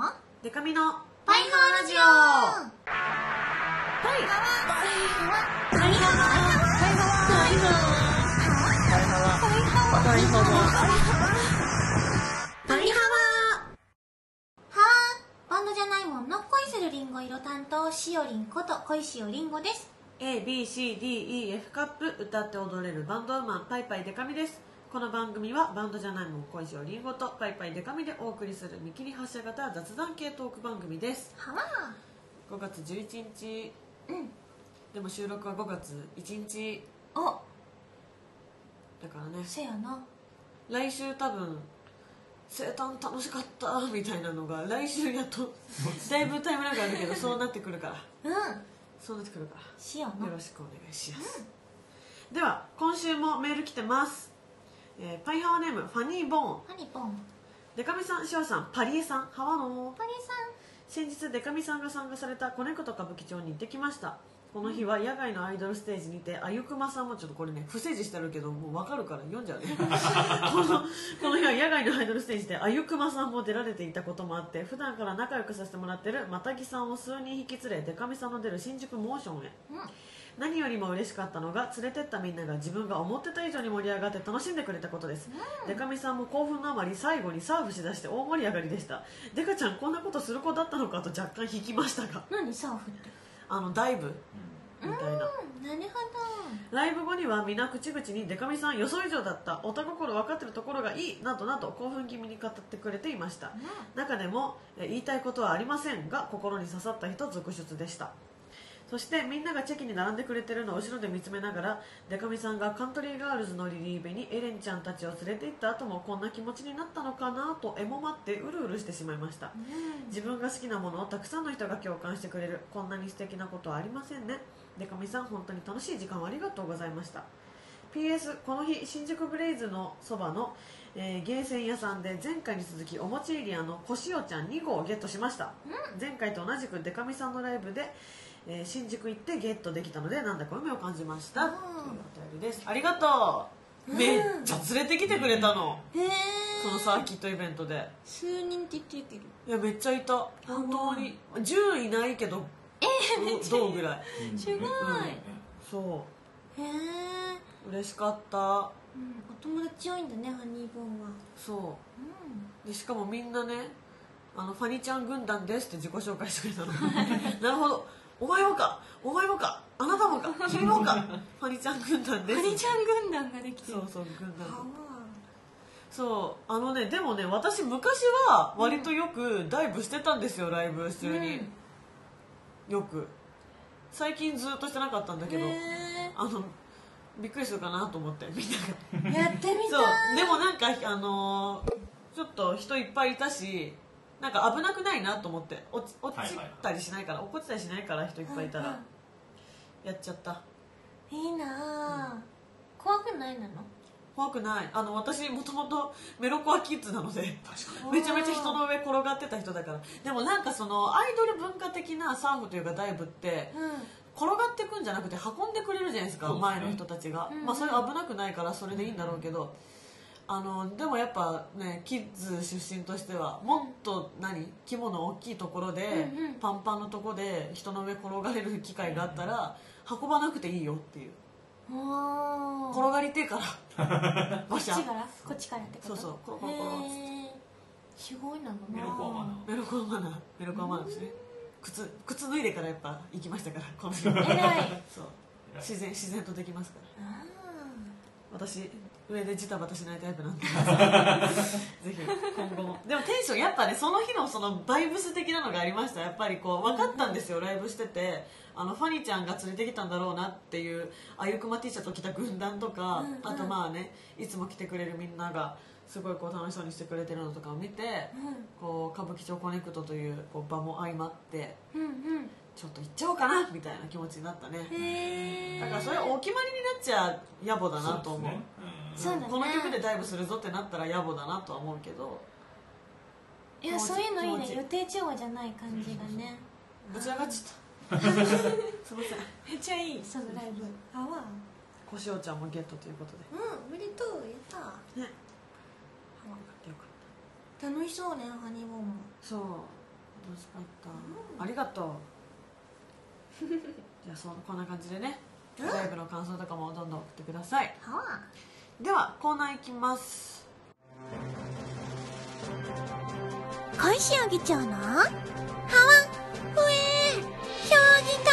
のデカミのパイハワラジオ。はいパイハワパイハワパイハワパイハワパイハワはーバンドじゃないもんの恋するりんご色担当しおりんこと恋しおりんごです ABCDEF カップ歌って踊れるバンドウーマンパイパイデカミですこの番組はバンドじゃないもん恋しおりんごとパイパイデカミでお送りする見切り発車型雑談系トーク番組です。はわ5月11日。うん。でも収録は5月1日。お。だからね。せやな。来週多分生誕楽しかったみたいなのが来週やっと だいぶタイムラグあるけどそうなってくるから。うん。そうなってくるから。しよな。よろしくお願いします、では今週もメール来てます、えーパイハワネームファニーボーン。ハニポン。デカミさんシュワさんパリエさんハワノー。パリさ先日デカミさんが参加された子猫と歌舞伎町に行ってきました。この日は野外のアイドルステージにてあゆくまさんもちょっとこれね不正字してるけどもう分かるから読んじゃうね。このこの日は野外のアイドルステージであゆくまさんも出られていたこともあって普段から仲良くさせてもらってるまたぎさんを数人引き連れデカミさんの出る新宿モーションへ。んうん何よりも嬉しかったのが連れてったみんなが自分が思ってた以上に盛り上がって楽しんでくれたことです、デカミさんも興奮のあまり最後にサーフしだして大盛り上がりでした。デカちゃんこんなことする子だったのかと若干引きましたが何サーフって？あのダイブ。みたいな。うんなるほライブ後には皆口々にデカミさん予想以上だったおた心分かってるところがいいなどなど興奮気味に語ってくれていました。ど中でもえ言いたいことはありませんが心に刺さった人続出でしたそしてみんながチェキに並んでくれてるのを後ろで見つめながらデカミさんがカントリーガールズのリリーベにエレンちゃんたちを連れて行った後もこんな気持ちになったのかなとエモまってうるうるしてしまいました。うん自分が好きなものをたくさんの人が共感してくれるこんなに素敵なことはありませんね。デカミさん本当に楽しい時間をありがとうございました。PS この日新宿ブレイズのそばの、えーゲーセン屋さんで前回に続きお餅エリアのこしおちゃん2号をゲットしました、前回と同じくデカミさんのライブで、えー新宿行ってゲットできたのでなんだか夢を感じました、うん。というお便りです。ありがとう、うん。めっちゃ連れてきてくれたの、へえそのサーキットイベントで。数人って言ってる。けどいやめっちゃいた。本当に。10いないけどえー、どうぐらい。すごい、そへえ、う嬉しかった。うん、お友達多いんだねハニーボーンは。そう。うでしかもみんなねあのファニちゃん軍団ですって自己紹介してくれたの。なるほどお前もか。お前もか。あなたもか。君もか。ファニちゃん軍団です。ハニちゃん軍団ができて。るそうそう軍団。はそうあのねでもね私昔は割とよくダイブしてたんですよライブ中に、よく。最近ずっとしてなかったんだけどへあのびっくりするかなと思ってみんなが。えやってみそうでもなんかあのーちょっと人いっぱいいたしなんか危なくないなと思って。落ち落ちたりしないから、落っこちたりしないから人いっぱいいたら、うん。うんやっちゃった。いいなあ、怖くないなの？怖くない。あの私もともとメロコアキッズなのでめちゃめちゃ人の上転がってた人だから。でもなんかそのアイドル文化的なサーフというかダイブってうん。転がってくんじゃなくて運んでくれるじゃないですかね。前の人たちが、うん。まあそれ危なくないからそれでいいんだろうけど、あのでもやっぱねキッズ出身としてはもっと何規模の大きいところで、うんうん。パンパンのとこで人の上転がれる機会があったら運ばなくていいよっていう。お転がりてえから。こっちから？こっちからってこと？そうそう。コロコロコロっつって。へえすごいな。のなメロコアマナメロコアマナー。メロコアマナーですね。靴靴脱いでからやっぱ行きましたからこの人。偉い。そう。自然自然とできますから。あ私上でジタバタしないタイプなんで。ぜひ今後も。でもテンションやっぱねその日のそのバイブス的なのがありました。やっぱりこう分かったんですよ。ライブしてて。あのファニーちゃんが連れてきたんだろうなっていうあゆくま T シャツを着た軍団とか、うんうん。あとまあねいつも来てくれるみんながすごいこう楽しそうにしてくれてるのとかを見てこう歌舞伎町コネクトというこう場も相まってうんうん。ちょっと行っちゃおうかなみたいな気持ちになったね。だからそれお決まりになっちゃ野暮だなと思うそうだね。この曲でダイブするぞってなったら野暮だなとは思うけどいやそういうのいいね。予定調和じゃない感じがね。ぶち上がっちゃったすいませんめっちゃいいそのライブ。あわこしおちゃんもゲットということで。うんおめでとうやった。ね。よかった。よかった。楽しそうねハニーボーンも。そう。楽しかった、ありがとう。じゃあそこんな感じでね。うん？ライブの感想とかもどんどん送ってください。はあではコーナーいきます。小石尾議長の？ハワフエ評議会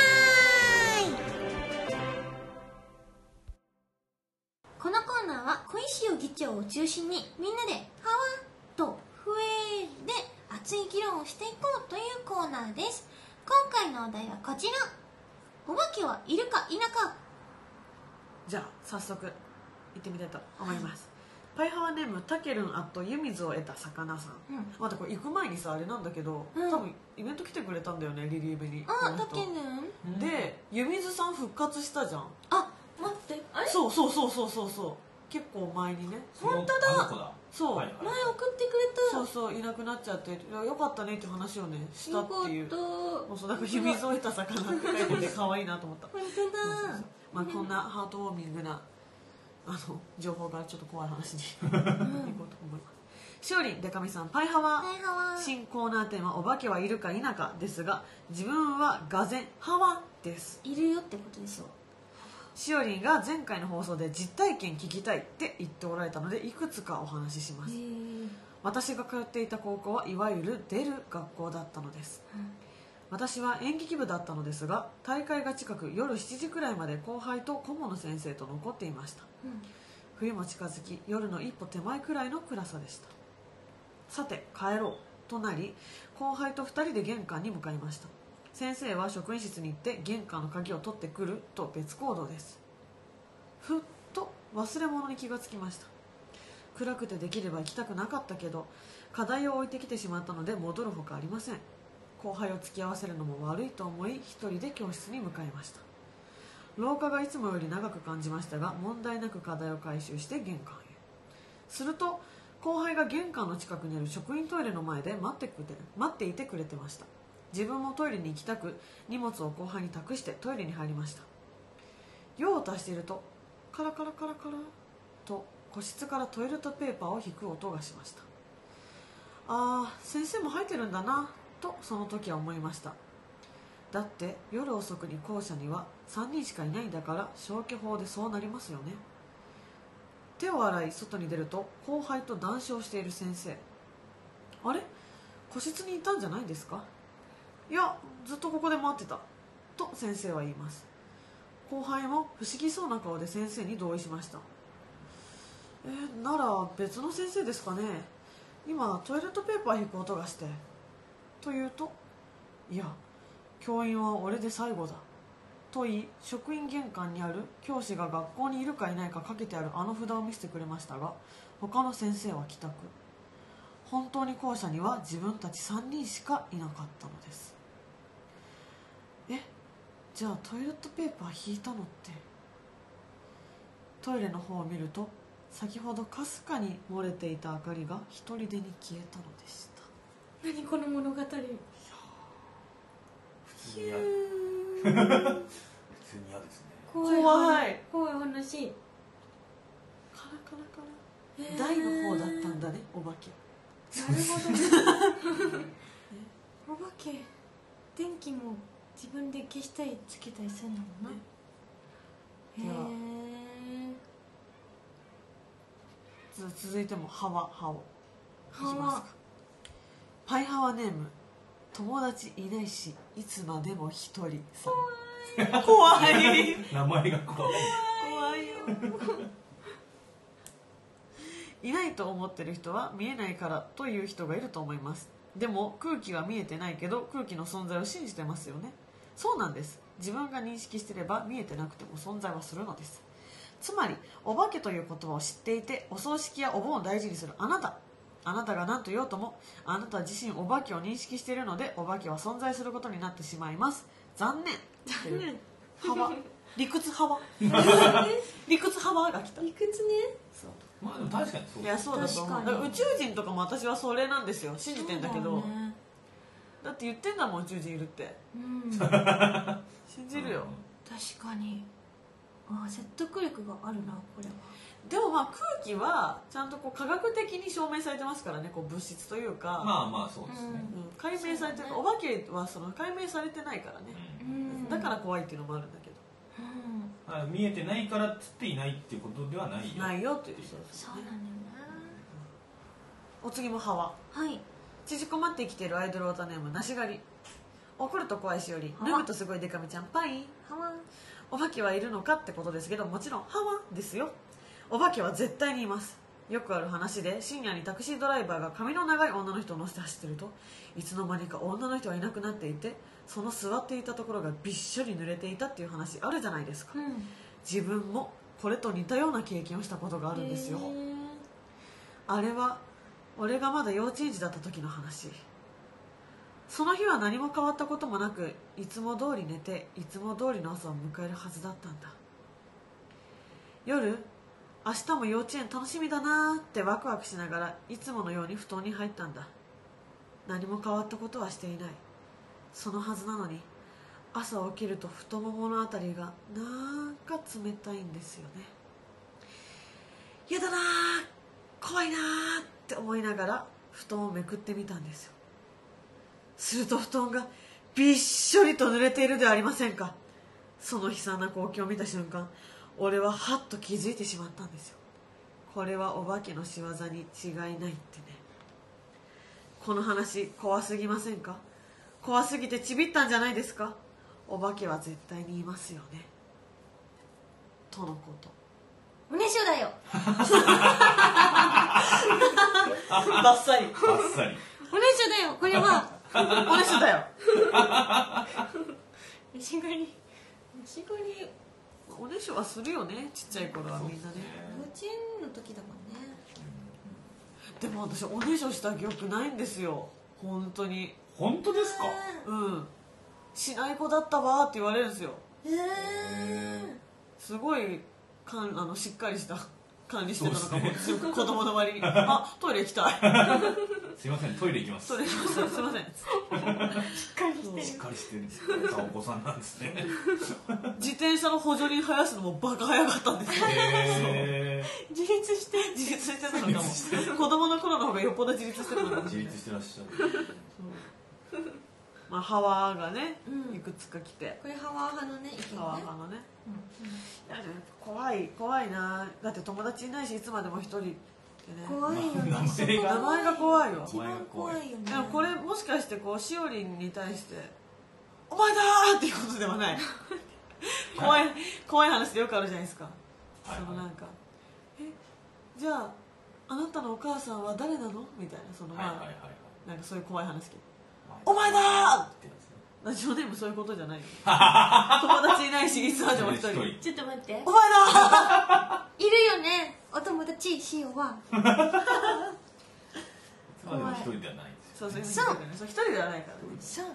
このコーナーは小石尾議長を中心にみんなでハワとフエで熱い議論をしていこうというコーナーです。今回のお題はこちら。お化けはいるか否か。じゃあ早速行ってみたいと思います、パイハワネームたけるんあっと湯水を得た魚さん。うん。待ってこれ行く前にさあれなんだけど、うん。多分イベント来てくれたんだよねリリーベに。あたけるんで湯水さん復活したじゃん。あ待って。あれ？そうそうそうそうそうそう。結構前にね。本当だ。そう、はいはい。前送ってくれた。そうそういなくなっちゃって。いやよかったねって話をねしたっていう。よかった。もうそうなんか湯水を得た魚って書いてて可愛いなと思った。本当そうそうだそう。まあこんなハートウォーミングなあの情報がちょっと怖い話に。行こうと思います。しおりんでかみさんパイハワ。はいハワ。新コーナーテーマ「お化けはいるか否か」ですが自分はがぜんハワです。いるよってことですよしおりんが前回の放送で実体験聞きたいって言っておられたのでいくつかお話しします。私が通っていた高校はいわゆる出る学校だったのです私は演劇部だったのですが大会が近く夜7時くらいまで後輩と顧問の先生と残っていました。冬も近づき夜の一歩手前くらいの暗さでした。さて帰ろうとなり後輩と2人で玄関に向かいました。先生は職員室に行って玄関の鍵を取ってくると別行動です。ふっと忘れ物に気がつきました。暗くてできれば行きたくなかったけど課題を置いてきてしまったので戻るほかありません後輩を付き合わせるのも悪いと思い一人で教室に向かいました。廊下がいつもより長く感じましたが問題なく課題を回収して玄関へ。すると後輩が玄関の近くにある職員トイレの前で待ってくれて待っていてくれてました。自分もトイレに行きたく荷物を後輩に託してトイレに入りました。用を足しているとカラカラカラカラと個室からトイレットペーパーを引く音がしました。ああ先生も入ってるんだな。とその時は思いました。だって夜遅くに校舎には3人しかいないんだから消去法でそうなりますよね。手を洗い外に出ると後輩と談笑している先生。あれ？個室にいたんじゃないですか？いやずっとここで待ってた。と先生は言います。後輩も不思議そうな顔で先生に同意しました。えーなら別の先生ですかね。今トイレットペーパー引く音がして。と言うといや教員は俺で最後だ。と言い職員玄関にある教師が学校にいるかいないかかけてあるあの札を見せてくれましたが他の先生は帰宅。本当に校舎には自分たち3人しかいなかったのです。えじゃあトイレットペーパー引いたのって。トイレの方を見ると先ほどかすかに漏れていた明かりが一人でに消えたのでした何この物語。普通に嫌普通に嫌ですね。怖怖い。怖い話。カラカラカラ。台の方だったんだねお化け。なるほど お化け。電気も自分で消したりつけたりするんだもんなねへえつ続いてもハワハオいきハワますかパイハワネーム。友達いないしいつまでも一人さん。怖い。名前が怖い。怖いよ。いないと思ってる人は見えないからという人がいると思います。でも空気は見えてないけど空気の存在を信じてますよね。そうなんです。自分が認識してれば見えてなくても存在はするのです。つまりお化けという言葉を知っていてお葬式やお盆を大事にするあなたあなたが何と言おうともあなた自身お化けを認識しているのでお化けは存在することになってしまいます。残念。残念。幅理屈幅理屈幅が来た。理屈ね。そう。まあでも確かにそう。いやそうだと思う。確かに。だから宇宙人とかも私はそれなんですよ信じてんだけど。だって言ってんだもん宇宙人いるって。うん。信じるよ、確かに。あー説得力があるなこれはでもまあ空気はちゃんとこう科学的に証明されてますからねこう物質というか、まあまあそうですね、うん。解明されてる、ね。お化けはその解明されてないからね、うん。だから怖いっていうのもあるんだけど、うん。あ見えてないからっつっていないっていうことではないよ。ないよっていうそうなんだよお次もハワ。なはい。縮こまって生きているアイドルオタネームなし狩り。怒ると怖いしより。はわ脱ぐとすごいデカミちゃん。パイン。ハワ。お化けはいるのかってことですけどもちろんハワですよお化けは絶対にいます。よくある話で深夜にタクシードライバーが髪の長い女の人を乗せて走ってるといつの間にか女の人はいなくなっていてその座っていたところがびっしょり濡れていたっていう話あるじゃないですか。うん。自分もこれと似たような経験をしたことがあるんですよ。あれは俺がまだ幼稚園児だった時の話。その日は何も変わったこともなくいつも通り寝ていつも通りの朝を迎えるはずだったんだ。夜明日も幼稚園楽しみだなーってワクワクしながらいつものように布団に入ったんだ。何も変わったことはしていない。そのはずなのに朝起きると太もものあたりがなんか冷たいんですよね。やだなー怖いなーって思いながら布団をめくってみたんですよ。すると布団がびっしょりと濡れているではありませんか。その悲惨な光景を見た瞬間俺はハッと気づいてしまったんですよ。これはお化けの仕業に違いないってね。この話怖すぎませんか？怖すぎてちびったんじゃないですか？お化けは絶対にいますよね。とのこと。おねしょだよ。バッサリ。バッサリ。おねしょだよ。これは。おねしょだよ。虫狩り。虫狩りおねしょ。はするよね。ちっちゃい頃はみんなね。幼稚園の時だもんね。でも私おねしょした記憶ないんですよ。本当に。本当ですか？うん。しない子だったわーって言われるんですよ。えー。すごいかんあのしっかりした管理してたのかも、です 子供の割に。あトイレ行きたい すいませんトイレ行きます。トイレ行きましたすいません。しっかりしてる。しっかりしてるんですよお子さんなんですね。自転車の補助輪生やすのもバカ早かったんですよ。へ自立して。自立してたのかも。子供の頃の方がよっぽど自立してるのかも。ー自立してらっしゃる。まあハワーがね、うん。いくつか来て。これハワー派のね意見ね。ハワー派のね。うん。怖い怖いな。だって友達いないしいつまでも一人怖いよね。名前が。名前が怖いよ。一番怖いよね。でもこれもしかしてこうしおりんに対して「お前だ!」っていうことではない。怖い怖い話でよくあるじゃないですか、はいそのなんか「えじゃああなたのお母さんは誰なの?」みたいなそのまあ、はいはいはいはい。なんかそういう怖い話聞いて。はいお前だーって。ラジオネームそういうことじゃないよ。友達いないしいつまでも一人。一ちょっと待って。お前だいるよねお友達しおはいつまでも一人ではないんですよそう。そう一人ではないから。ねそう。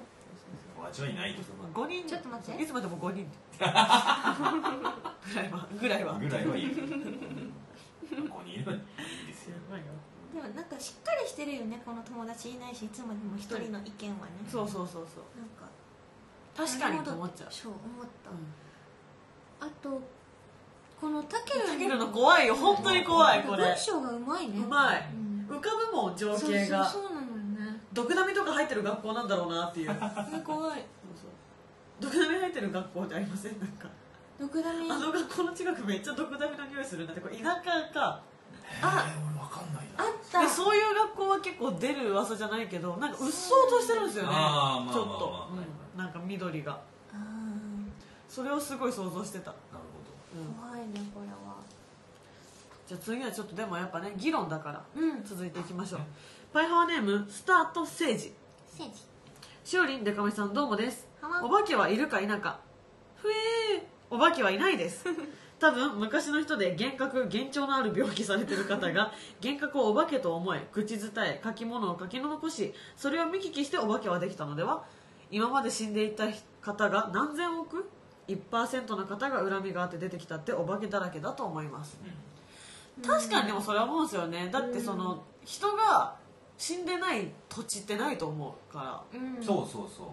友達はいないと。5人。ちょっと待って。いつまでも5人。ぐらいは。ぐらいはぐらいは いるここに。いればいいですよ。でもなんかしっかりしてるよねこの友達いないしいつまでも一人の意見はね。そうそうそうそう。なんか確かにと思っちゃう。そう思った、うん。あとこのタケルタケルの怖いよ本当に怖いこれ。文章がうまいね。うまい。うん。浮かぶもん情そう景がそうそうなのよね。毒ダミとか入ってる学校なんだろうなっていう。怖い。そう毒ダミ入ってる学校ってありません？なんか。毒ダミ。あの学校の近くめっちゃ毒ダミの匂いするんだってこれ田舎か。あえー俺わかんないな。あった。でそういう学校は結構出る噂じゃないけどなんかうっそうとしてるんですよね。あーまあちょっと。うん。なんか緑が。あそれをすごい想像してた、怖いねこれは。じゃあ次はちょっとでもやっぱね議論だからうん。続いていきましょう。パイハワネームスタートセージしおりんでかみさんどうもです。はわお化けはいるか否か。ふえー。お化けはいないです。多分昔の人で幻覚幻聴のある病気されてる方が幻覚をお化けと思え口伝え書き物を書き残しそれを見聞きしてお化けはできたのでは？今まで死んでいた方が何千億？1%の方が恨みがあって出てきたってお化けだらけだと思います。確かにでもそれは思うんですよね。だってその人が死んでない土地ってないと思うから。うん。そうそうそう。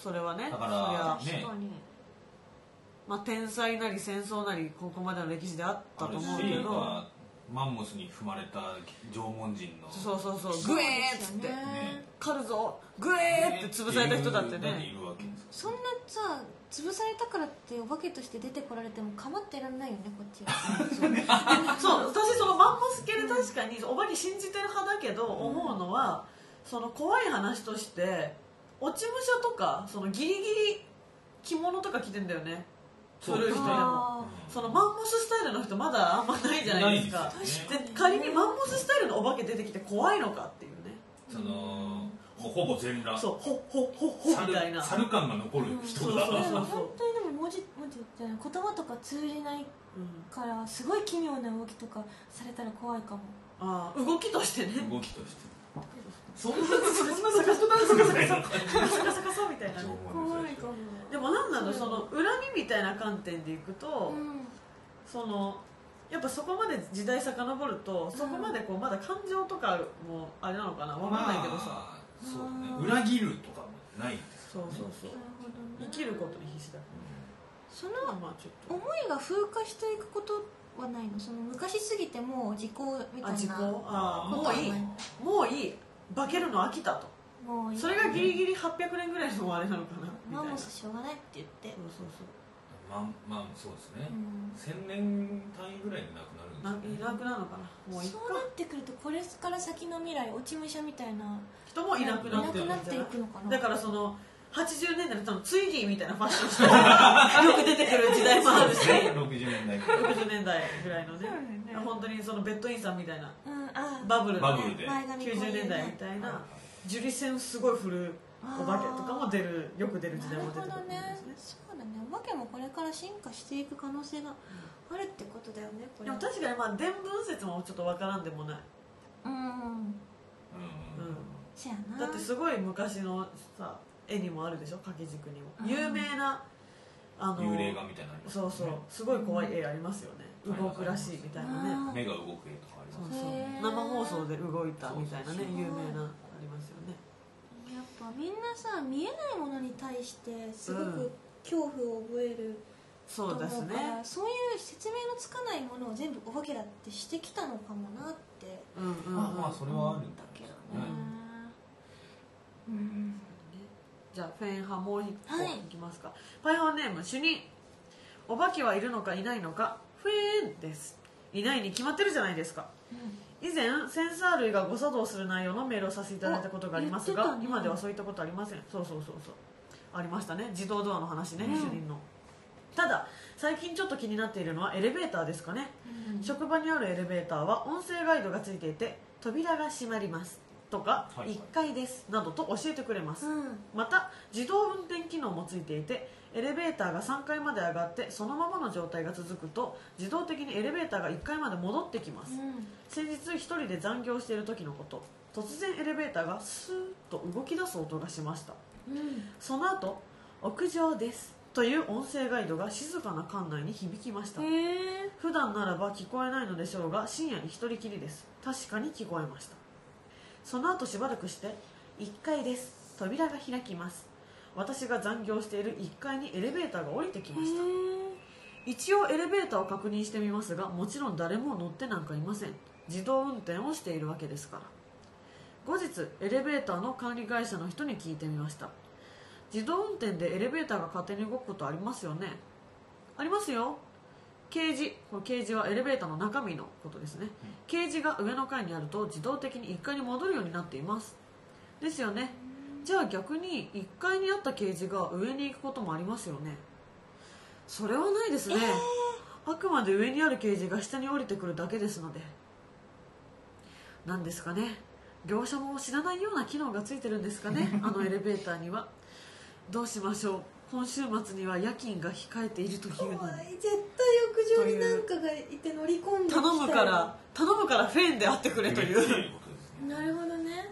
それはねだかそりゃ。らね。確かに。まあ、天災なり戦争なりここまでの歴史であったと思うけど。マンモスに踏まれた縄文人のそうそうそう。グエーっつって。ね。ね狩るぞ。グエーって潰された人だっていねるわけですそんなさ潰されたからってお化けとして出てこられても構ってらんないよねこっちは。そう私そのマンモス系で確かにお化け信じてる派だけど思うのはその怖い話として落ち武者とかそのギリギリ着物とか着てんだよね。そう古い人でも。あそのマンモススタイルの人まだあんまないじゃないですか。ないですよね。で仮にマンモススタイルのお化け出てきて怖いのかっていうね。そのほほぼ全裸。そうほほほほみたいな。猿感が残る人が。そうそうそう。ーでも本当にでも文字文字じゃない言葉とか通じないうんからすごい奇妙な動きとかされたら怖いかも。ああ動きとしてね。動きとして。そんなそんな逆ダンスみたいなカサカサカサみたいなね怖いかもでもなんなのその恨みみたいな観点でいくと、うんそのやっぱそこまで時代遡るとそこまでこうまだ感情とかもあれなのかなわかんないけどさ、まあそうね。裏切るとかもないですそうそうそう。なるほどね。生きることに必死だ。そまあのまあちょっと。思いが風化していくことはないの？その昔すぎてもう時効みたいなあ時効？ああことはない。もういい。もういい。化けるの飽きたと。もういい。それがギリギリ800年ぐらいのあれなのかな。みたいな。マンモスしょうがないって言って。そうそうそうまあまあそうですね。うん。千年単位ぐらいでなくなるんですないなくなるのかな？もういっそうなってくるとこれから先の未来落ち武者みたいな。人もいなくなってるい？なくのかな？だからその80年代の多分ツイギーみたいなファッションして よく出てくる時代もあるし。60年代ぐら。い60年代ぐらいのね。ね。本当にそのベッドインさんみたいなうんあバブルのバブルで。前髪こういうね。90年代みたいな樹里線すごい振るお化けとかも出るよく出る時代も出てくるんなるほどねですねだね。お化けもこれから進化していく可能性があるってことだよねこれでも確かにまあ伝聞説もちょっとわからんでもない、うん。うん。せやな。だってすごい昔のさ絵にもあるでしょ掛け軸にも。うん。有名なあの幽霊画みたいなのありますそうそう。すごい怖い絵ありますよね。うん。動くらしいみたいなね。あ目が動く絵とかありそうますそうへー。生放送で動いたみたいなねそうそうそう。有名なありますよね。やっぱみんなさ見えないものに対してすごうん。く恐怖を覚えるそうですね。そういう説明のつかないものを全部お化けだってしてきたのかもなってうんうんあまあそれはあるんだだけどね。ねうん。じゃあフェン派もう一個はいいきますか、パイハーネーム主任お化けはいるのかいないのか。フェーンです。いないに決まってるじゃないですか。以前センサー類が誤作動する内容のメールをさせていただいたことがありますが、ね。今ではそういったことありません。そうそうそうそうありましたね。自動ドアの話ね、うん。主任の。ただ最近ちょっと気になっているのはエレベーターですかね、うん。職場にあるエレベーターは音声ガイドがついていて扉が閉まります。とか、はい1階です。などと教えてくれます、うん。また自動運転機能もついていてエレベーターが3階まで上がってそのままの状態が続くと自動的にエレベーターが1階まで戻ってきます、先日1人で残業している時のこと。突然エレベーターがスーッと動き出す音がしました。うんその後屋上です。という音声ガイドが静かな館内に響きました。普段ならば聞こえないのでしょうが深夜に一人きりです。確かに聞こえました。その後しばらくして1階です。扉が開きます。私が残業している1階にエレベーターが降りてきました。一応エレベーターを確認してみますがもちろん誰も乗ってなんかいません。自動運転をしているわけですから後日エレベーターの管理会社の人に聞いてみました。自動運転でエレベーターが勝手に動くことありますよね？ありますよ。ケージこのケージはエレベーターの中身のことですね。ケージが上の階にあると自動的に1階に戻るようになっています。ですよね。じゃあ逆に1階にあったケージが上に行くこともありますよね。それはないですね、あくまで上にあるケージが下に降りてくるだけですので。なんですかね業者も知らないような機能がついてるんですかね あのエレベーターには。どうしましょう？今週末には夜勤が控えているというのに。絶対屋上になんかがいて乗り込んで頼むから頼むからフェーンであってくれという、なるほどね。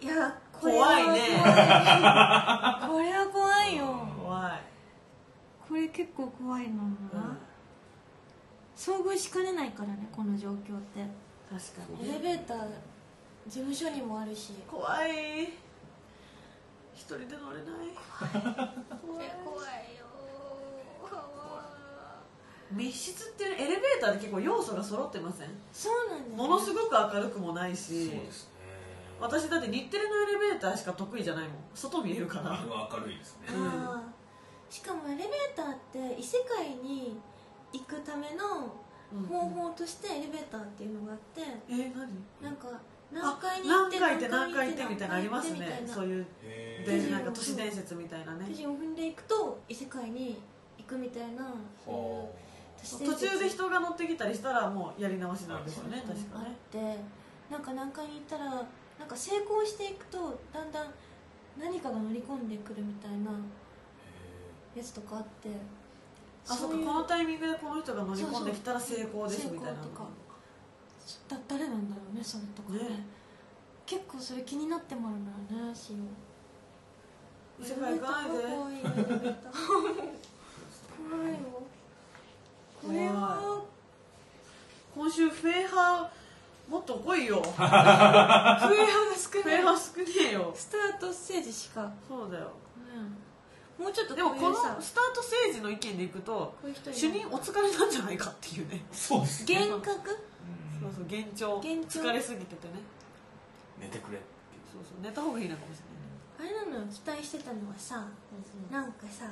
うん。いやこれは怖い。ねこれは怖いよ。怖い、これ結構怖いのな、遭遇しかねないからねこの状況って確かに。エレベーター事務所にもあるし。怖い。一一人で乗れない。怖い。怖いよ。密室ってエレベーターで結構要素が揃ってません？そうなんだよね。ものすごく明るくもないそうしですね。私だって日テレのエレベーターしか得意じゃないもん。外見えるから。あれは明るいですね。あー。しかもエレベーターって異世界に行くためのうん方法としてエレベーターっていうのがあってえー、何？なんか何あ階に行って何回って何回ってみたいな。のありますね。そういうへでーなんか都市伝説みたいなね。手順を踏んでいくと異世界に行くみたいな。そういう都市伝途説中で人が乗ってきたりしたらもうやり直しなんですよね確かあっねてなんか何階に行ったらなんか成功していくとだんだん何かが乗り込んでくるみたいなやつとかあってあそっかこのタイミングでこの人が乗り込んできたら成功ですみたいな。だ誰なんだろうねそれとかね。ね。結構それ気になってもらうんだよねしよ異世界行かないで。怖いよ。これは今週フェイハーもっと来いよ。フ フェイハーが少ない。ェイハー少ねえよ。スタートステージしか、そうだよもうちょっとでもこのスタート政治の意見でいくと主任お疲れなんじゃないかっていうね。そうですね。幻覚？そうそう。幻聴。幻聴。疲れすぎててね。寝てくれそうそう。寝た方がいいのかもしれない。ねあれなのよ期待してたのはさなんかさ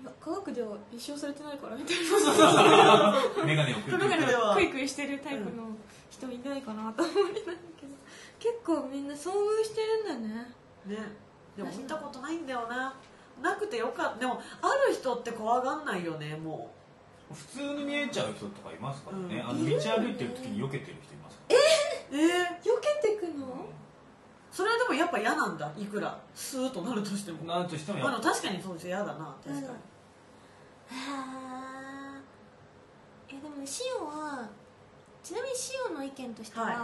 いや科学では立証されてないからみたいな。メガネをくメガネではクイクイしてるタイプの人いないかなと思いなんだけど結構みんな遭遇してるんだね。ね。でも見たことないんだよななくてよかった。でもある人って怖がんないよねも普通に見えちゃう人とかいますからね、うん。あの道歩いてる時に避けてる人いますかうら。えー、避けてくの？それはでもやっぱ嫌なんだ。いくら。スーッとなるとしても。なんとしてもあ、っでも確かにそうです嫌だな。確かに、嫌だへええでもシオはちなみにシオの意見としては、、はい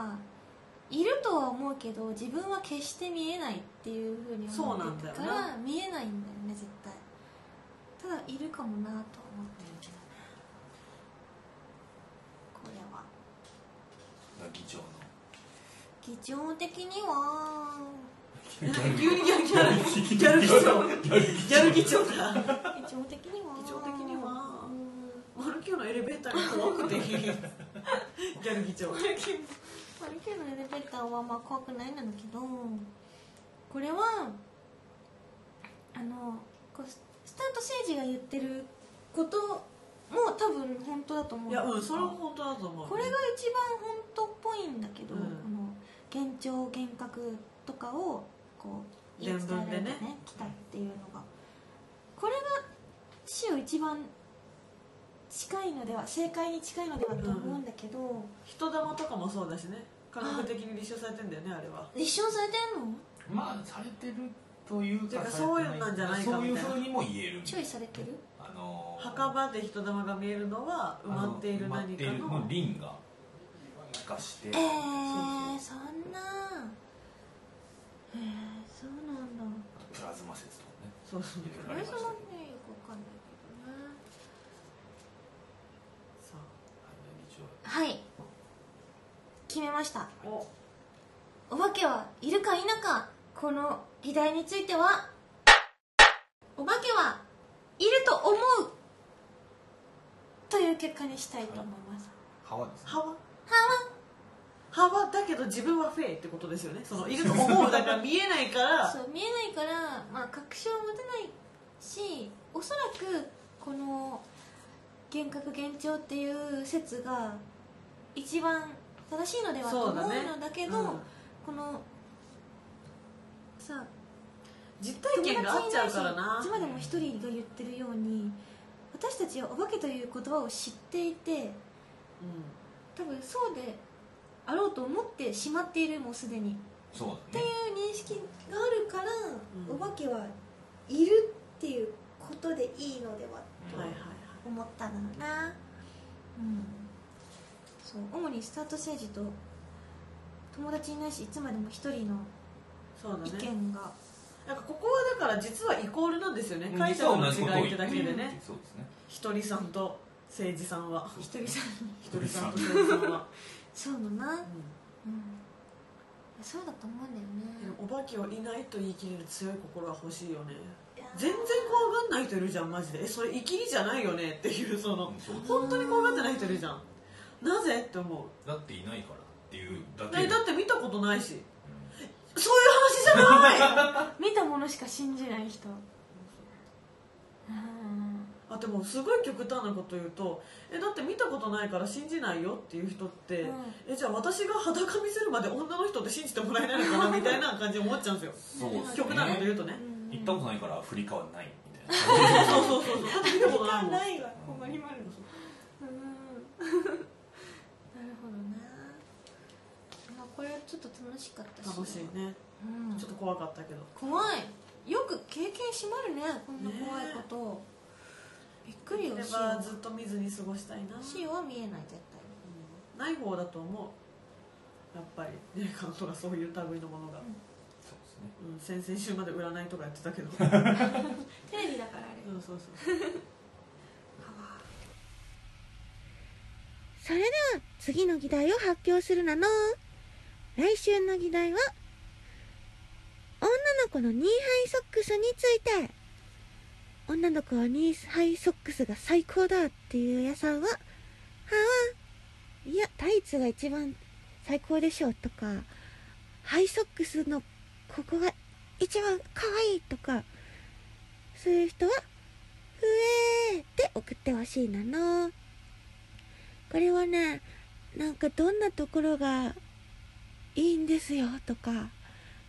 るとは思うけど自分は決して見えないっていうふうに思ってたかそうなんだよら見えないんだよね絶対。ただいるかもなとは思ってるけどね。これは。議長の。議長的には。急にギャルギャルギャル議長ギャル議長が議長的には議長的にはうんマルキューのエレベーターが怖くてギャル議長マルキューのエレベーターはまあ怖くないんだけどこれはあのこうススタート政治が言ってることも多分本当だと思う。いやうんそれは本当だと思う。これが一番本当っぽいんだけど、うん。この幻聴幻覚とかをこう言い伝えられて伝聞でね。ね来たっていうのが。これが死を一番近いのでは正解に近いのではと思うんだけど、人玉とかもそうだしね科学的に立証されてんだよねあれは。立証されてんの？まあされてるというてかかそういうなんじゃないかそういうみたいなふうにも言える。注意されてる？あのー墓場で人玉が見えるのは埋まっている何か埋まっているのリンが気化して。えー、そんな。えー、そうなんだ。プラズマ説とかね。そうそういろいろありましたねのねよくわかんないけどね。はい決めました。あお。お化けはいるか否かこの議題についてはお化けはいると思う。という結果にしたいと思います。川ですね。歯は？歯は？だけど自分はフェイってことですよね。そのいると思うだから見えないから。そう見えないから、まあ、確証を持てないしおそらくこの幻覚幻聴っていう説が一番正しいのではと思うのだけどうん。このさ実体験があっちゃうからな。いつまでも一人が言ってるように私たちはお化けという言葉を知っていて多分そうであろうと思ってしまっているもうすでに。そうっていう認識があるから、うん。お化けはいるっていうことでいいのではと思ったんだろうな。うんそう。主にスタート政治と友達いないしいつまでも一人の意そうだね。見が。なんかここはだから実はイコールなんですよね。うん。解釈の違いってだけでね。そうですね。ひとりさんと誠治さんは。一人さん。ひとりさんと誠治さんは、そうだな、うん。うん、そうだと思うんだよね。お化けはいないと言い切れる強い心が欲しいよね。いや全然怖がんない人いるじゃんマジで。えそれ生きりじゃないよねっていうそのうんそう本当に怖がってない人いるじゃんなぜ？って思う。だっていないからっていうだけ。えだって見たことないし。うん。そういう話じゃない。見たものしか信じない人。うん。あでもすごい極端なこと言うとえだって見たことないから信じないよっていう人って、うん。えじゃあ私が裸見せるまで女の人って信じてもらえないのかなみたいな感じで思っちゃうんですよ。そうですね。極端なこと言うとね。行ったことないから振り替わないみたいな。そうそうそうそう。だって見たことないもん。ないわ。困りまるうんなるほどなまあこれはちょっと楽しかったし。楽しいね。うん。ちょっと怖かったけど。怖い。よく経験しまるね。こんな怖いこと。を、びっくりよ。でシオはずっと見ずに過ごしたいな、シオは見えない絶うん。ない方だと思う。やっぱり。ねカントがそういう類のものが、そうですね。うん、先々週まで占いとかやってたけど。そう対テレビだからあれ。そうそうそれでは次の議題を発表するなの。来週の議題は、女の子のニーハイソックスについて。女の子はニーハイソックスが最高だっていう屋さんは、はあ、いや、タイツが一番最高でしょとか、ハイソックスのここが一番可愛いとか、そういう人は、ふえーって送ってほしいなの。これはねなんかどんなところがいいんですよとか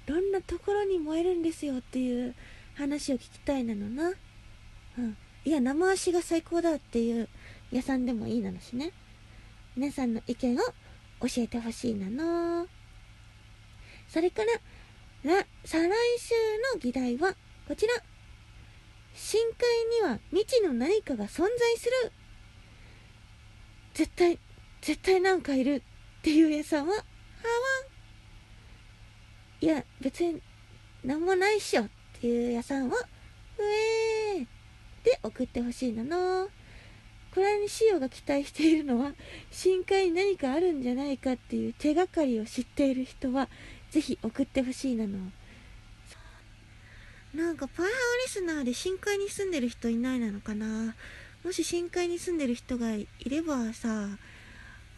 どんなところに燃えるんですよっていう話を聞きたいなのな。うん。いや生足が最高だっていう屋さんでもいいなのしね。皆さんの意見を教えてほしいなの。それからら再来週の議題はこちら。深海には未知の何かが存在する。絶対、絶対なんかいるっていう屋さんは、はわん。いや、別に、なんもないっしょっていう屋さんは、うえーで送ってほしいなの。これにシオが期待しているのは、深海に何かあるんじゃないかっていう手がかりを知っている人は、ぜひ送ってほしいなの。なんかパイハーリスナーで深海に住んでる人いないなのかなもし深海に住んでる人がいればさ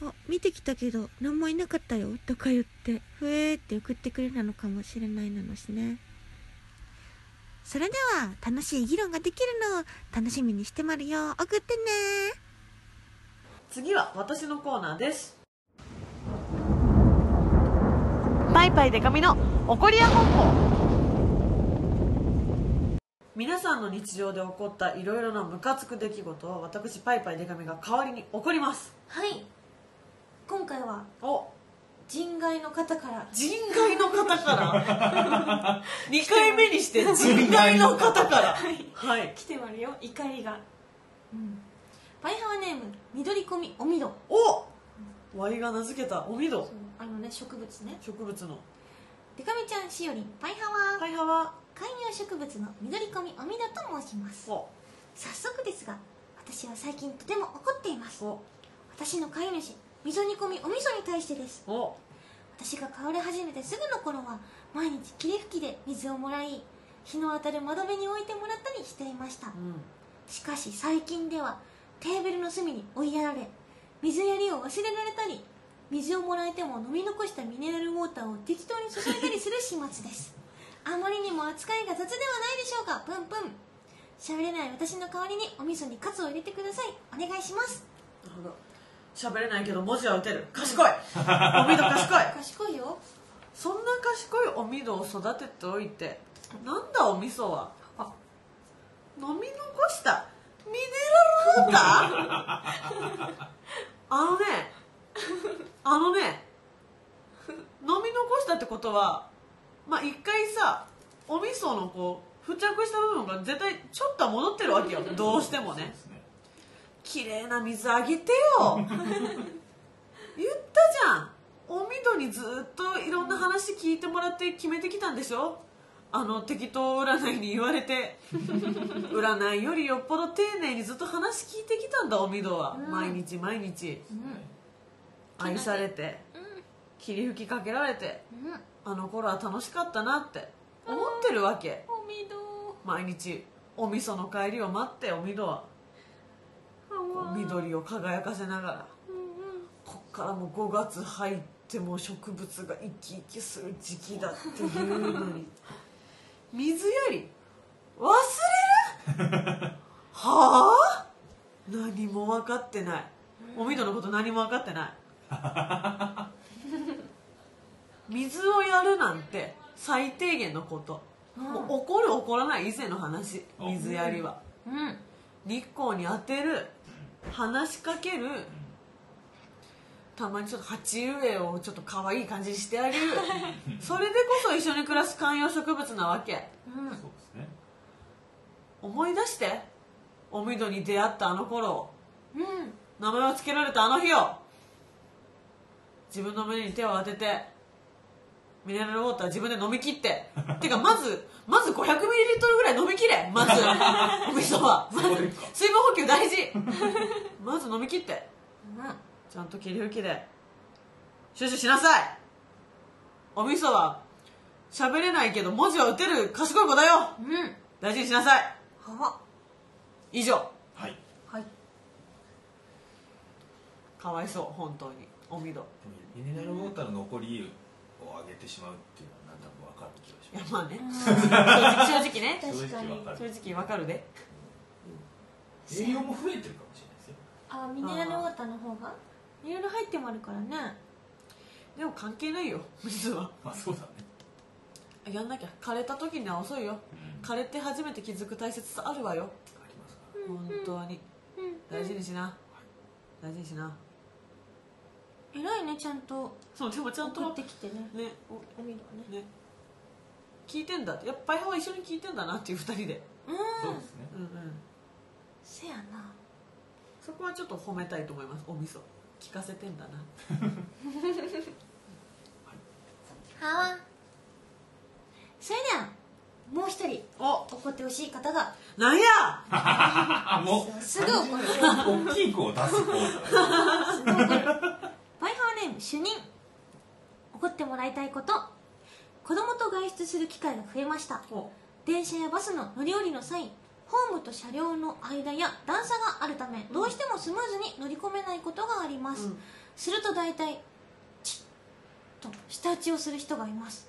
あ見てきたけど何もいなかったよとか言ってふえーって送ってくれたのかもしれないなのしね。それでは楽しい議論ができるのを楽しみにしてまるよ送ってね。次は私のコーナーです。パイパイデカミの怒りや本舗。皆さんの日常で起こったいろいろなムカつく出来事を私パイパイデカミが代わりに怒ります。はい今回はお。人外の方から。人外の方から。2回目にして人外の方から。はい。来てまるよ。怒りが、うん、パイハワネーム緑込みおみど。お。ワイが名付けた。おみど。あのね植物ね。植物の。デカミちゃんしおりん。パイハワ、パイハワ観葉植物の緑込みおみどと申します。お。早速ですが私は最近とても怒っています。お。私の飼い主溝煮込みお味噌に対してです。お。私が飼われ始めてすぐの頃は毎日霧吹きで水をもらい日の当たる窓辺に置いてもらったりしていました。うん。しかし最近ではテーブルの隅に追いやられ水やりを忘れられたり水をもらえても飲み残したミネラルウォーターを適当に注いだりする始末です。あまりにも扱いが雑ではないでしょうか。プンプン喋れない私の代わりにお味噌にカツを入れてください。お願いします。なるほど喋れないけど文字は打てる。賢い。おみど賢い。賢いよ。そんな賢いおみどを育てておいてなんだお味噌は。あ飲み残した。ミネラルウォーターあのねあのね飲み残したってことはまあ一回さお味噌のこう付着した部分が絶対ちょっとは戻ってるわけよ。どうしてもね綺麗な水あげてよ。言ったじゃん。おみどにずっといろんな話聞いてもらって決めてきたんでしょ。あの適当占いに言われて。占いよりよっぽど丁寧にずっと話聞いてきたんだおみどは、うん。毎日毎日。うん。愛されて。うん。霧吹きかけられて。うん。あの頃は楽しかったなって。思ってるわけ。おみど毎日。お味噌の帰りを待っておみどは緑を輝かせながらこっからもう5月入ってもう植物が生き生きする時期だっていうのに。水やり。忘れる？はあ？何も分かってない。おみどのこと何も分かってない。水をやるなんて最低限のこと、もう怒る怒らない以前の話。水やりは、うん。日光に当てる話しかける。たまにちょっと鉢植えをちょっと可愛い感じにしてあげる。それでこそ一緒に暮らす観葉植物なわけ。うんそうですね。思い出して。おみどに出会ったあの頃。をうん。名前を付けられたあの日を。自分の胸に手を当ててミネラルウォーター自分で飲み切って。てかまずまず 500ml ぐらい飲み切れまず。お味噌は。水分補給大事。まず飲み切って。うん。ちゃんと霧吹きで。集中しなさい。お味噌は。喋れないけど文字は打てる賢い子だよ。うん。大事にしなさい。は以上。はい。はい。かわいそう本当に。おみどミネラルウォーターの残りを上げてしまうっていうのはなんとなく分かる気がしいやままあね。正直正直ね。す確かに正直分かる。正直わかるで。栄養も増えてるかもしれないですよ。あミネラルウォーターの方が？いろいろ入ってもあるからね。でも関係ないよ水は。まあそうだね。やんなきゃ。枯れた時には遅いよ。うん。枯れて初めて気づく大切さあるわよ。ありますか？本当に。うん大事にしな。大事にしな偉いねちゃんと。そうでもちゃんと送ってきてね。ねおみどね。ね。聞いてんだ。ってやっぱパイハワ一緒に聞いてんだなっていう二人で。うん。そうですね。うんうん。せやな。そこはちょっと褒めたいと思います。お味噌。聞かせてんだな。はわそれではもう一人。お。怒ってほしい方が。なんや！あ もう。すぐ怒る。大きい子を出す方だすごい怒るバイハワネーム主任。怒ってもらいたいこと。子供と外出する機会が増えました。お。電車やバスの乗り降りの際ホームと車両の間や段差があるためどうしてもスムーズに乗り込めないことがあります、うん。すると大体チッと舌打ちをする人がいます。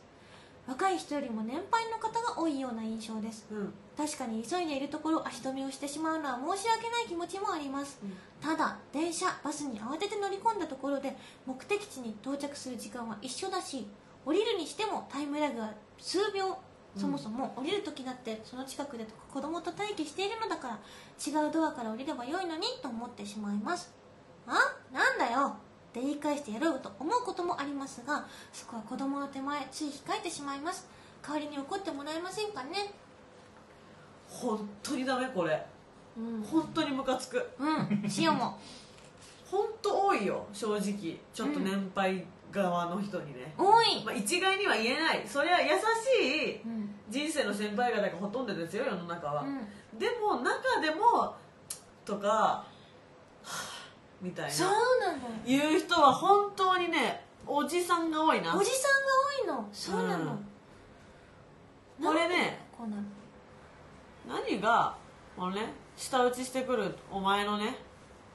若い人よりも年配の方が多いような印象です。うん確かに急いでいるところ足止めをしてしまうのは申し訳ない気持ちもあります。うん。ただ電車バスに慌てて乗り込んだところで目的地に到着する時間は一緒だし降りるにしてもタイムラグは数秒そもそも降りる時だってその近くで子供と待機しているのだから違うドアから降りればよいのにと思ってしまいます。あ？なんだよ！って言い返してやろうと思うこともありますがそこは子供の手前つい控えてしまいます。代わりに怒ってもらえませんかね？本当にダメこれ。うん。本当にムカつく。うん。塩も。本当多いよ正直。ちょっと年配側の人にね、多い。まあ、一概には言えない。そりゃ優しいうん。人生の先輩方がほとんどですよ世の中は、うん。でも中でもとか、はぁみたいそうななの。言う人は本当にねおじさんが多いな。おじさんが多いの。そうなの、これねこうなの？何がこのね舌打ちしてくるお前のね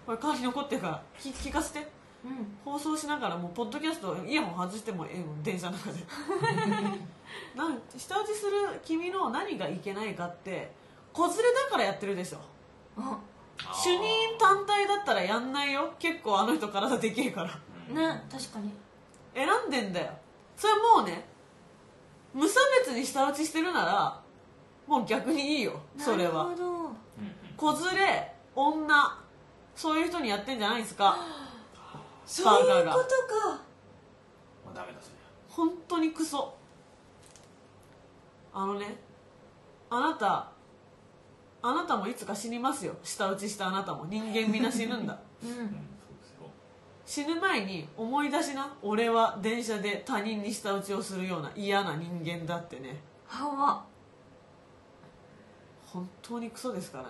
これ代わりに残ってるから聞聞かせて。うん。放送しながらもうポッドキャストイヤホン外してもええもん電車の中で。なん舌打ちする君の何がいけないかって子連れだからやってるでしょ。あ。主任単体だったらやんないよ。結構あの人体でけえから。ね確かに。選んでんだよ。それもうね無差別に舌打ちしてるならもう逆にいいよそれは。子連れ女そういう人にやってんじゃないですか。そういうことか。まあダメだそり本当にクソ。あのねあなたあなたもいつか死にますよ。舌打ちしたあなたも。人間みんな死ぬんだ。うん。ゃうんそうですよ。死ぬ前に思い出しな。俺は電車で他人に舌打ちをするような嫌な人間だってね。はわ本当にクソですからね。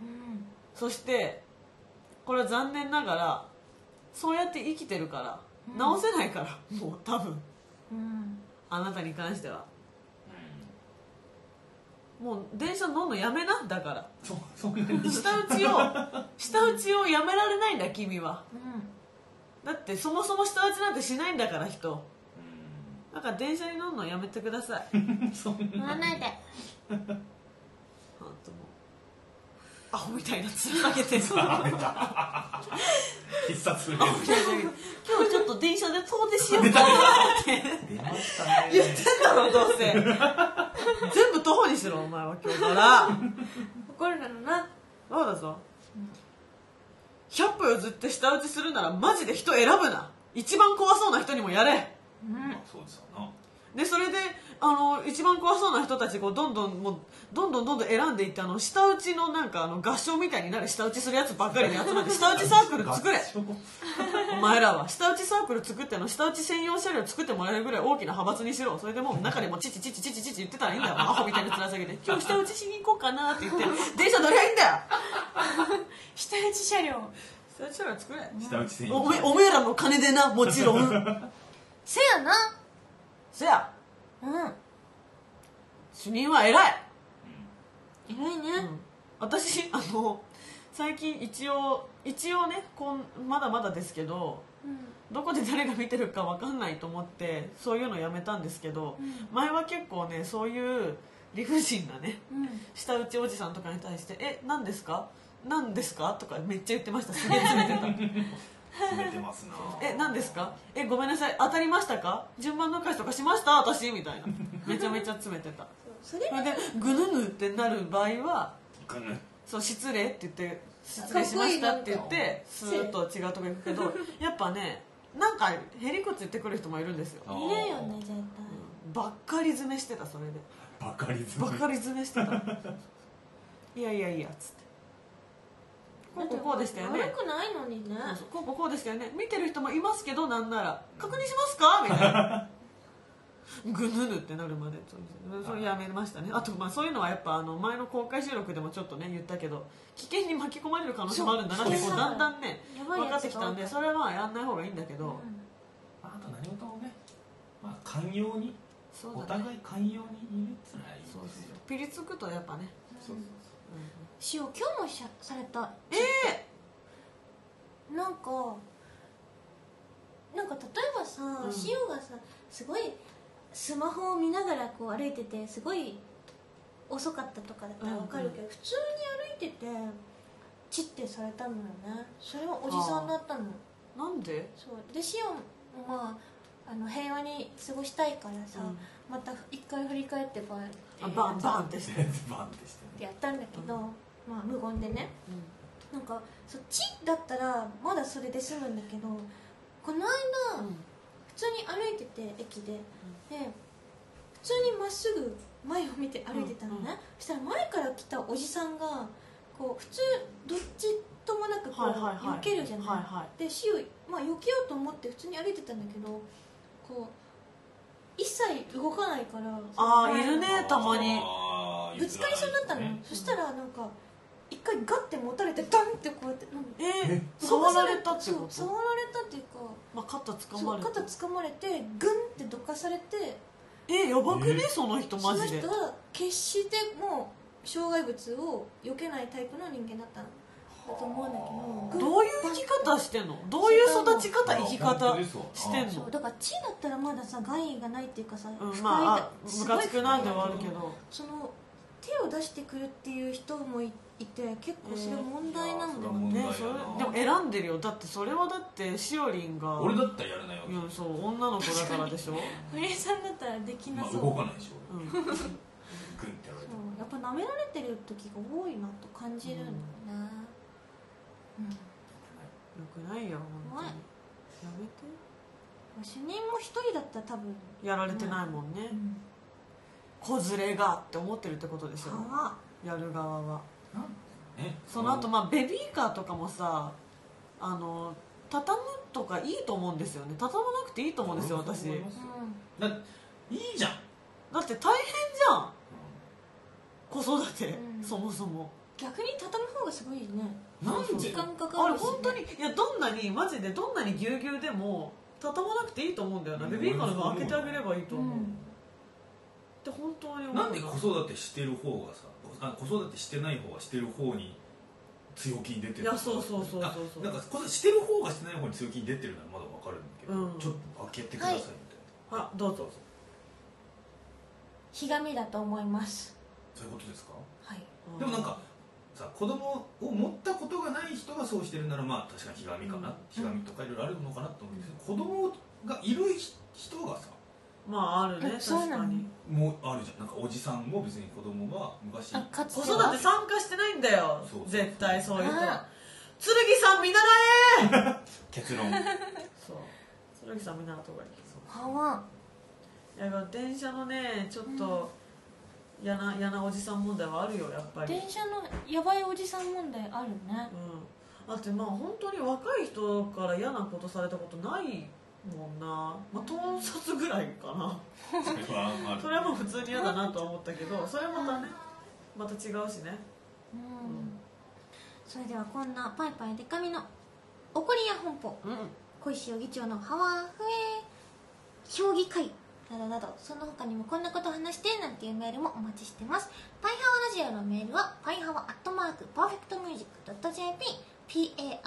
うん。そしてこれは残念ながらそうやって生きてるからうん。直せないからもう多分。うん。あなたに関しては。もう電車乗んのやめなだから。そそんなに舌打ちを舌打ちをやめられないんだ君は。うだってそもそも舌打ちなんてしないんだから人。うだから電車に乗るのやめてください。ん そんん乗らないで本当もう。アホみたいなつらげてるな出た必殺今日ちょっと電車で遠出しようかなって。出ましたね。言ってんだろどうせ。全部徒歩にしろお前は。今日から。怒るだろうな。そうだぞ。100歩譲って舌打ちするならマジで人選ぶな。一番怖そうな人にもやれ。うん。まあそうですよな。でそれであの一番怖そうな人たちこうどんどんもうどんどんどんどん選んでいってあの下打ちのなんかあの合唱みたいになる下打ちするやつばっかりに集まって下打ちサークル作れ。お前らは下打ちサークル作っての下打ち専用車両作ってもらえるぐらい大きな派閥にしろ。それでもう中でもチチチチチチチ言ってたらいいんだよアホみたいな面下げて今日下打ちしに行こうかなって言って電車乗りゃいいんだよ下打ち車両下打ち車両作れ下打ち専用おおめえらの金でなもちろんせやなせやうん。主任は偉い。偉いね。うん。私あの最近一応一応ねこんまだまだですけどうん。どこで誰が見てるか分かんないと思ってそういうのやめたんですけど、うん。前は結構ねそういう理不尽なねうん。舌打ちおじさんとかに対して「え何ですか？何ですか?」とかめっちゃ言ってましたすげえ詰めてた詰めてますな。え何ですか？えごめんなさい。当たりましたか？順番抜かしとかしました？私？みたいな。めちゃめちゃ詰めてた。それそれでぐぬぬってなる場合はぐぬ。そう失礼って言って失礼しましたって言ってスーッと違うとこ行くけど やっぱねなんかへりくつ言ってくる人もいるんですよ。いるよね絶対。ばっかり詰めしてたそれで。バカリズムばっかり詰めしてた。いやいやいやっつってこうこうこうでしたよね。悪くないのにね。そうそうこうこうこうでしたよね。見てる人もいますけどなんなら確認しますか？みたいな。ぐぬぬってなるまで。そうそれやめましたね。あとまあそういうのはやっぱあの前の公開収録でもちょっとね言ったけど危険に巻き込まれる可能性もあるんだなってそうこうだんだんねやばい分かってきたんでそれはまあやんない方がいいんだけど、うん。あと何事もねまあ寛容におそうだね。互い寛容にいるってのはいいですよ。そうそうピリつくとやっぱね、そうそう塩今日もしゃされた。えなんかなんか例えばさ、うん。塩がさすごいスマホを見ながらこう歩いててすごい遅かったとかだったらわかるけど、普通に歩いててチッてされたのよね。それはおじさんだったの。ー、なんで、そう。で塩もまああの平和に過ごしたいからさ、うん。また一回振り返ってバンってあバンバンってして、バンってしてねやったんだけど、まあ無言でね。うなんかそっちだったらまだそれで済むんだけどこの間、んうん。普通に歩いてて駅で、で普通にまっすぐ前を見て歩いてたのね、うんうんそしたら前から来たおじさんがこう普通どっちともなくこう、はいはいはい。避けるじゃない、はいはい。で死を、まあ、避けようと思って普通に歩いてたんだけどこう一切動かないからあーそのいるねたまに。ぶつかりそうになったの、ね。そしたらなんか一回ガッて持たれてダンってこうやってえ触られたってそうこと触られたっていうかまあ、肩掴そうまれて肩掴まれてグンってどかされてえやばくね？えその人そのマジで。人は決してもう障害物を避けないタイプの人間だったの。だと思うんだけどどういう生き方してんの？どういう育ち方あ生き方してんの？そうだから血だったらまださ害がないっていうかさ、うんまああがすムごいカつくなんではあるけど。その手を出してくるっていう人もいいて結構それ問題なんだよね、それでも選んでるよ。だってそれはだってしおりんが俺だったらやらないわ。けうんそう女の子だからでしょ、堀江さんだったらできなまあそう、動かないでしょ。うん、グンってやられてやっぱ舐められてる時が多いなと感じるんだよね、うん。よくないよ本当に。はい。やめて。主任も一人だったら多分、やられてないもんね。うん、子連れがって思ってるってことでしょ。はやる側はねその後まあベビーカーとかもさあの畳むとかいいと思うんですよね。畳まなくていいと思うんですよ私そうんだいいじゃん。だって大変じゃん。子育て、うん。そもそも。逆に畳む方がすごいね。なんで？時間かかるし、ね、あれ本当にいやどんなにマジでどんなにぎゅうぎゅうでも畳まなくていいと思うんだよな。うん。ベビーカーの分開けてあげればいいと思う、うん。って本当に思うなんで子育てしてる方がさあ子育てしてない方がしてる方に強気に出てるいやそうそうそうそうあそう。なんか子育てしてる方がしてない方に強気に出てるならまだわかるんだけど、うん。ちょっと開けてくださいみたいな、あどうぞひがみだと思います。そういうことですか？はい。でもなんかさ子供を持ったことがない人がそうしてるならまあ確かにひがみかな、うん。ひがみとかいろいろあるのかなと思うんですけど、子供がいる人がさまああるねえそうなの？確かにもうあるじゃん。なんかおじさんも別に子供が昔子育て参加してないんだよ。そうそう絶対そういう人は。あ剣さん見習え! 結論。そう。剣さん見習った方がいい。はわい。や電車のねちょっと嫌な嫌なおじさん問題はあるよやっぱり。電車のやばいおじさん問題あるね。うん、だってまあ本当に若い人から嫌なことされたことないもんな、まあ、盗撮ぐらいかな。それはある。それはもう普通に嫌だなとは思ったけどそれまたねまた違うしね。うん。それではこんなパイパイデカミの怒りや本舗うん。恋汐議長のハワフエ評議会などなどその他にもこんなこと話してなんていうメールもお待ちしてます。パイハワラジオのメールはパイハワアットマークパーフェクトミュージック .jp PAIHAWA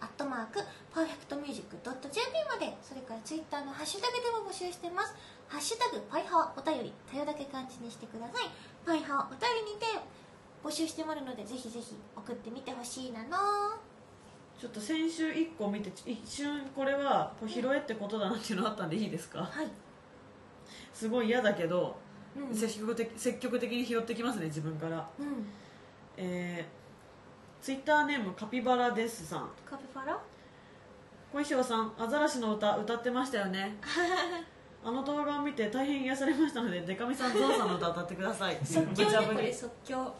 アットマークパーフェクトミュージック .jp までそれからツイッターのハッシュタグでも募集してます。ハッシュタグパイハワお便りたよだけ漢字にしてください。パイハワお便りにて募集してもらうのでぜひぜひ送ってみてほしいなの。ちょっと先週1個見て一瞬これはこう拾えってことだなっていうのあったんでいいですか？はい、すごい嫌だけどうん。積極的積極的に拾ってきますね自分から。うん。えー、ツイッターネームカピバラですさん。カピバラ？小石尾さんアザラシの歌歌ってましたよね。あの動画を見て大変癒されましたのでデカミさんゾウさんの歌歌ってください即興ねこれ即興。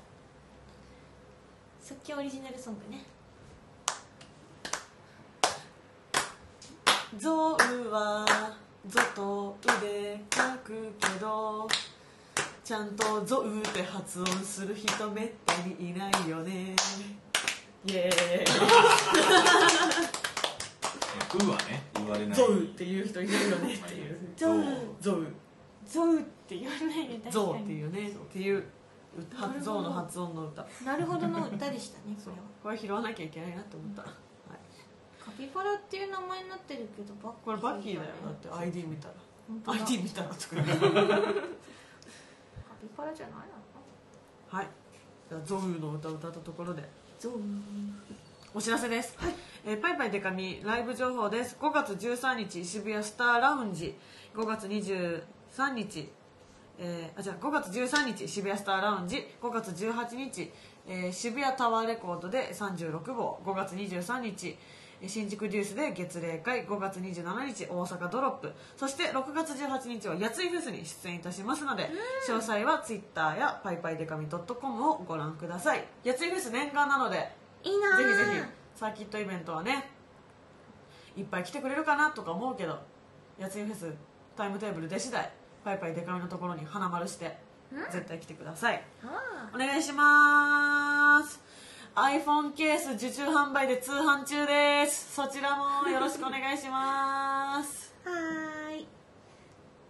即興オリジナルソングね。ゾウはゾと腕書くけどちゃんとゾウって発音する人めったにいないよねイエーうはね言われない。イゾウっていう人いるよねっていう。ゾウ。ゾウ。ゾウって言わないで確ゾウっていうねっていうなるほどゾウの発音の歌。なるほどの歌でしたねこれは。これ拾わなきゃいけないなと思った、はい、カピバラっていう名前になってるけどバッこれバッキーだよだって。ID 見たら。ID 見たら作る。カピバラじゃないのはい。じゃあゾウの歌を歌ったところでゾウお知らせです、えーパイパイデカミライブ情報です。5月13日渋谷スターラウンジ。5月23日えーあじゃあ5月13日渋谷スターラウンジ。5月18日、えー渋谷タワーレコードで36号5月23日えー新宿デュースで月例会5月27日大阪ドロップ。そして6月18日はやついフェスに出演いたしますので詳細は Twitter やパイパイデカミ .com をご覧ください。やついフェス念願なのでいいなぜひぜひサーキットイベントはねいっぱい来てくれるかなとか思うけどやついフェスタイムテーブル出次第パイパイデカミのところに花丸して絶対来てください。あお願いします iPhone ケース受注販売で通販中です。そちらもよろしくお願いします。はーい。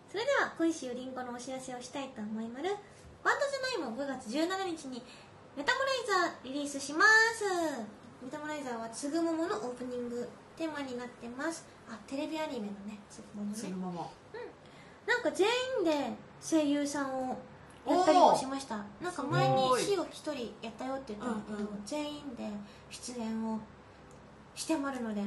それでは小石よりんごのお知らせをしたいと思います。バンドじゃないも5月17日にメタモライザーリリースします。メタモライザーはつぐもものオープニングテーマになってます。あテレビアニメのねつぐももね。そのままなんか全員で声優さんをやったりもしました。なんか前に死を一人やったよって言ったんだけど、うんうん。全員で出演をしてもらうので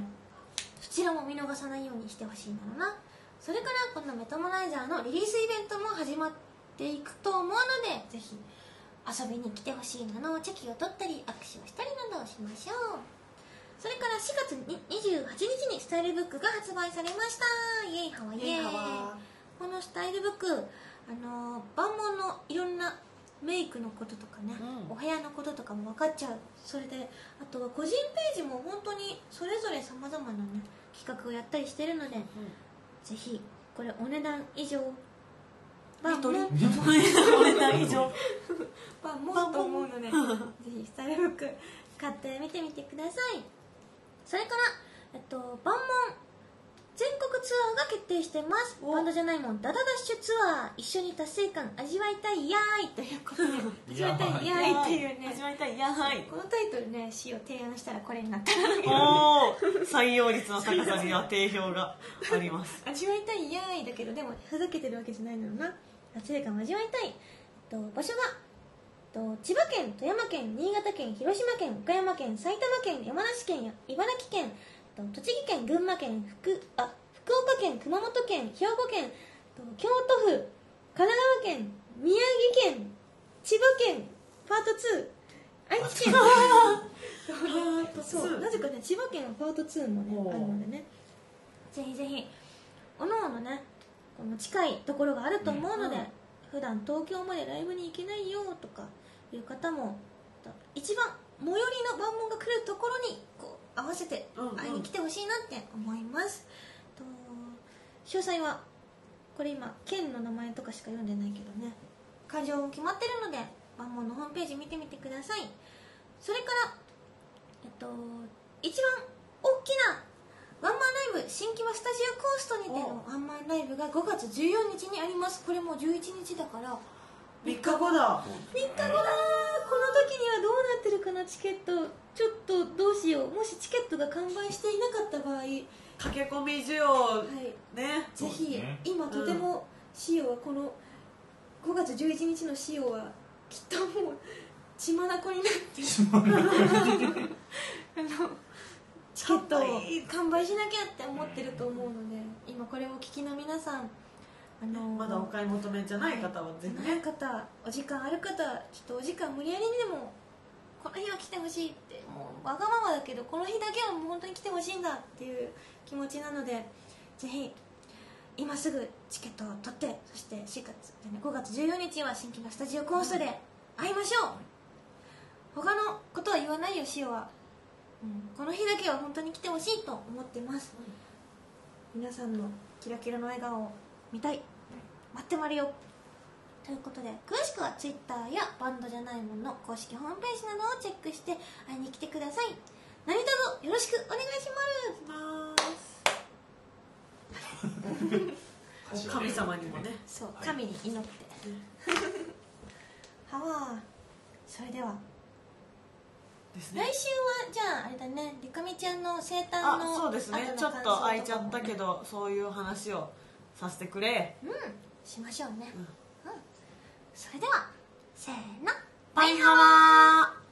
そちらも見逃さないようにしてほしいんだろうな。それからこのメタモライザーのリリースイベントも始まっていくと思うのでぜひ遊びに来てほしいなのチェキを取ったり握手をしたりなどをしましょう。それから4月に28日にスタイルブックが発売されました。イエイハワイエイ。このスタイルブックあの万能のいろんなメイクのこととかね、うん。お部屋のこととかも分かっちゃう。それであとは個人ページも本当にそれぞれさまざまなね企画をやったりしてるので、ぜひこれお値段以上まあ一人もっお値段以上。まあもっと思うので ぜひスタイルブック買ってみてみてください。それから、えっと、万門全国ツアーが決定してます。お。バンドじゃないもん。ダダダッシュツアー一緒に達成感味わいたいやーいということで。味わいたいやーい。っていうね始まりたいいやはい。このタイトルね詩を提案したらこれになったおお採用率の高さには定評があります。味わいたいやーいだけどでもふざけてるわけじゃないのよな。達成感を味わいたい、えっと、場所が、えっと、千葉県富山県新潟県広島県岡山県埼玉県山梨県や茨城県、と、栃木県群馬県福あ福岡県熊本県兵庫県、えっと、京都府神奈川県宮城県千葉県パート2愛知県。そうなぜかね千葉県はパート2もねあるのでね。ぜひぜひおのおのねこの近いところがあると思うので、うん普段東京までライブに行けないよとかいう方も一番最寄りの番門が来るところに合わせてうんうん。会いに来てほしいなって思います、と詳細はこれ今県の名前とかしか読んでないけどね。会場も決まってるので番門のホームページ見てみてください。それからえっと一番大きなワンマンライブ新木場スタジオコーストにてのワンマンライブが5月14日にあります。これもう11日だから3日後だ。3日後だ。ーこの時にはどうなってるかな？チケット。ちょっとどうしよう。もしチケットが完売していなかった場合。はい駆け込み需要。ね。ぜひ、ね。今とても仕様はこの5月11日の仕様はきっともう血眼になって。あのチケットを完売しなきゃって思ってると思うので今これをお聞きの皆さんあのまだお買い求めじゃない方はぜひないね方お時間ある方ちょっとお時間無理やりにでもこの日は来てほしいってもうわがままだけどこの日だけはもう本当に来てほしいんだっていう気持ちなのでぜひ今すぐチケットを取ってそして4月じゃない5月14日は新規のスタジオコーストで会いましょう。他のことは言わないよシオは、うん、この日だけは本当に来てほしいと思ってます、皆さんのキラキラの笑顔を見たい。待ってまるよ。ということで詳しくは Twitter やバンドじゃないもんの公式ホームページなどをチェックして会いに来てください。何卒よろしくお願いします。神様にもね。そうはい。神に祈って、はわそれでは。ですね。来週はじゃああれだね。りかみちゃんの生誕あのそうですね。ちょっと空いちゃったけどそういう話をさせてくれ。うん。しましょうね。うん。うん、それではせーの。バイハワー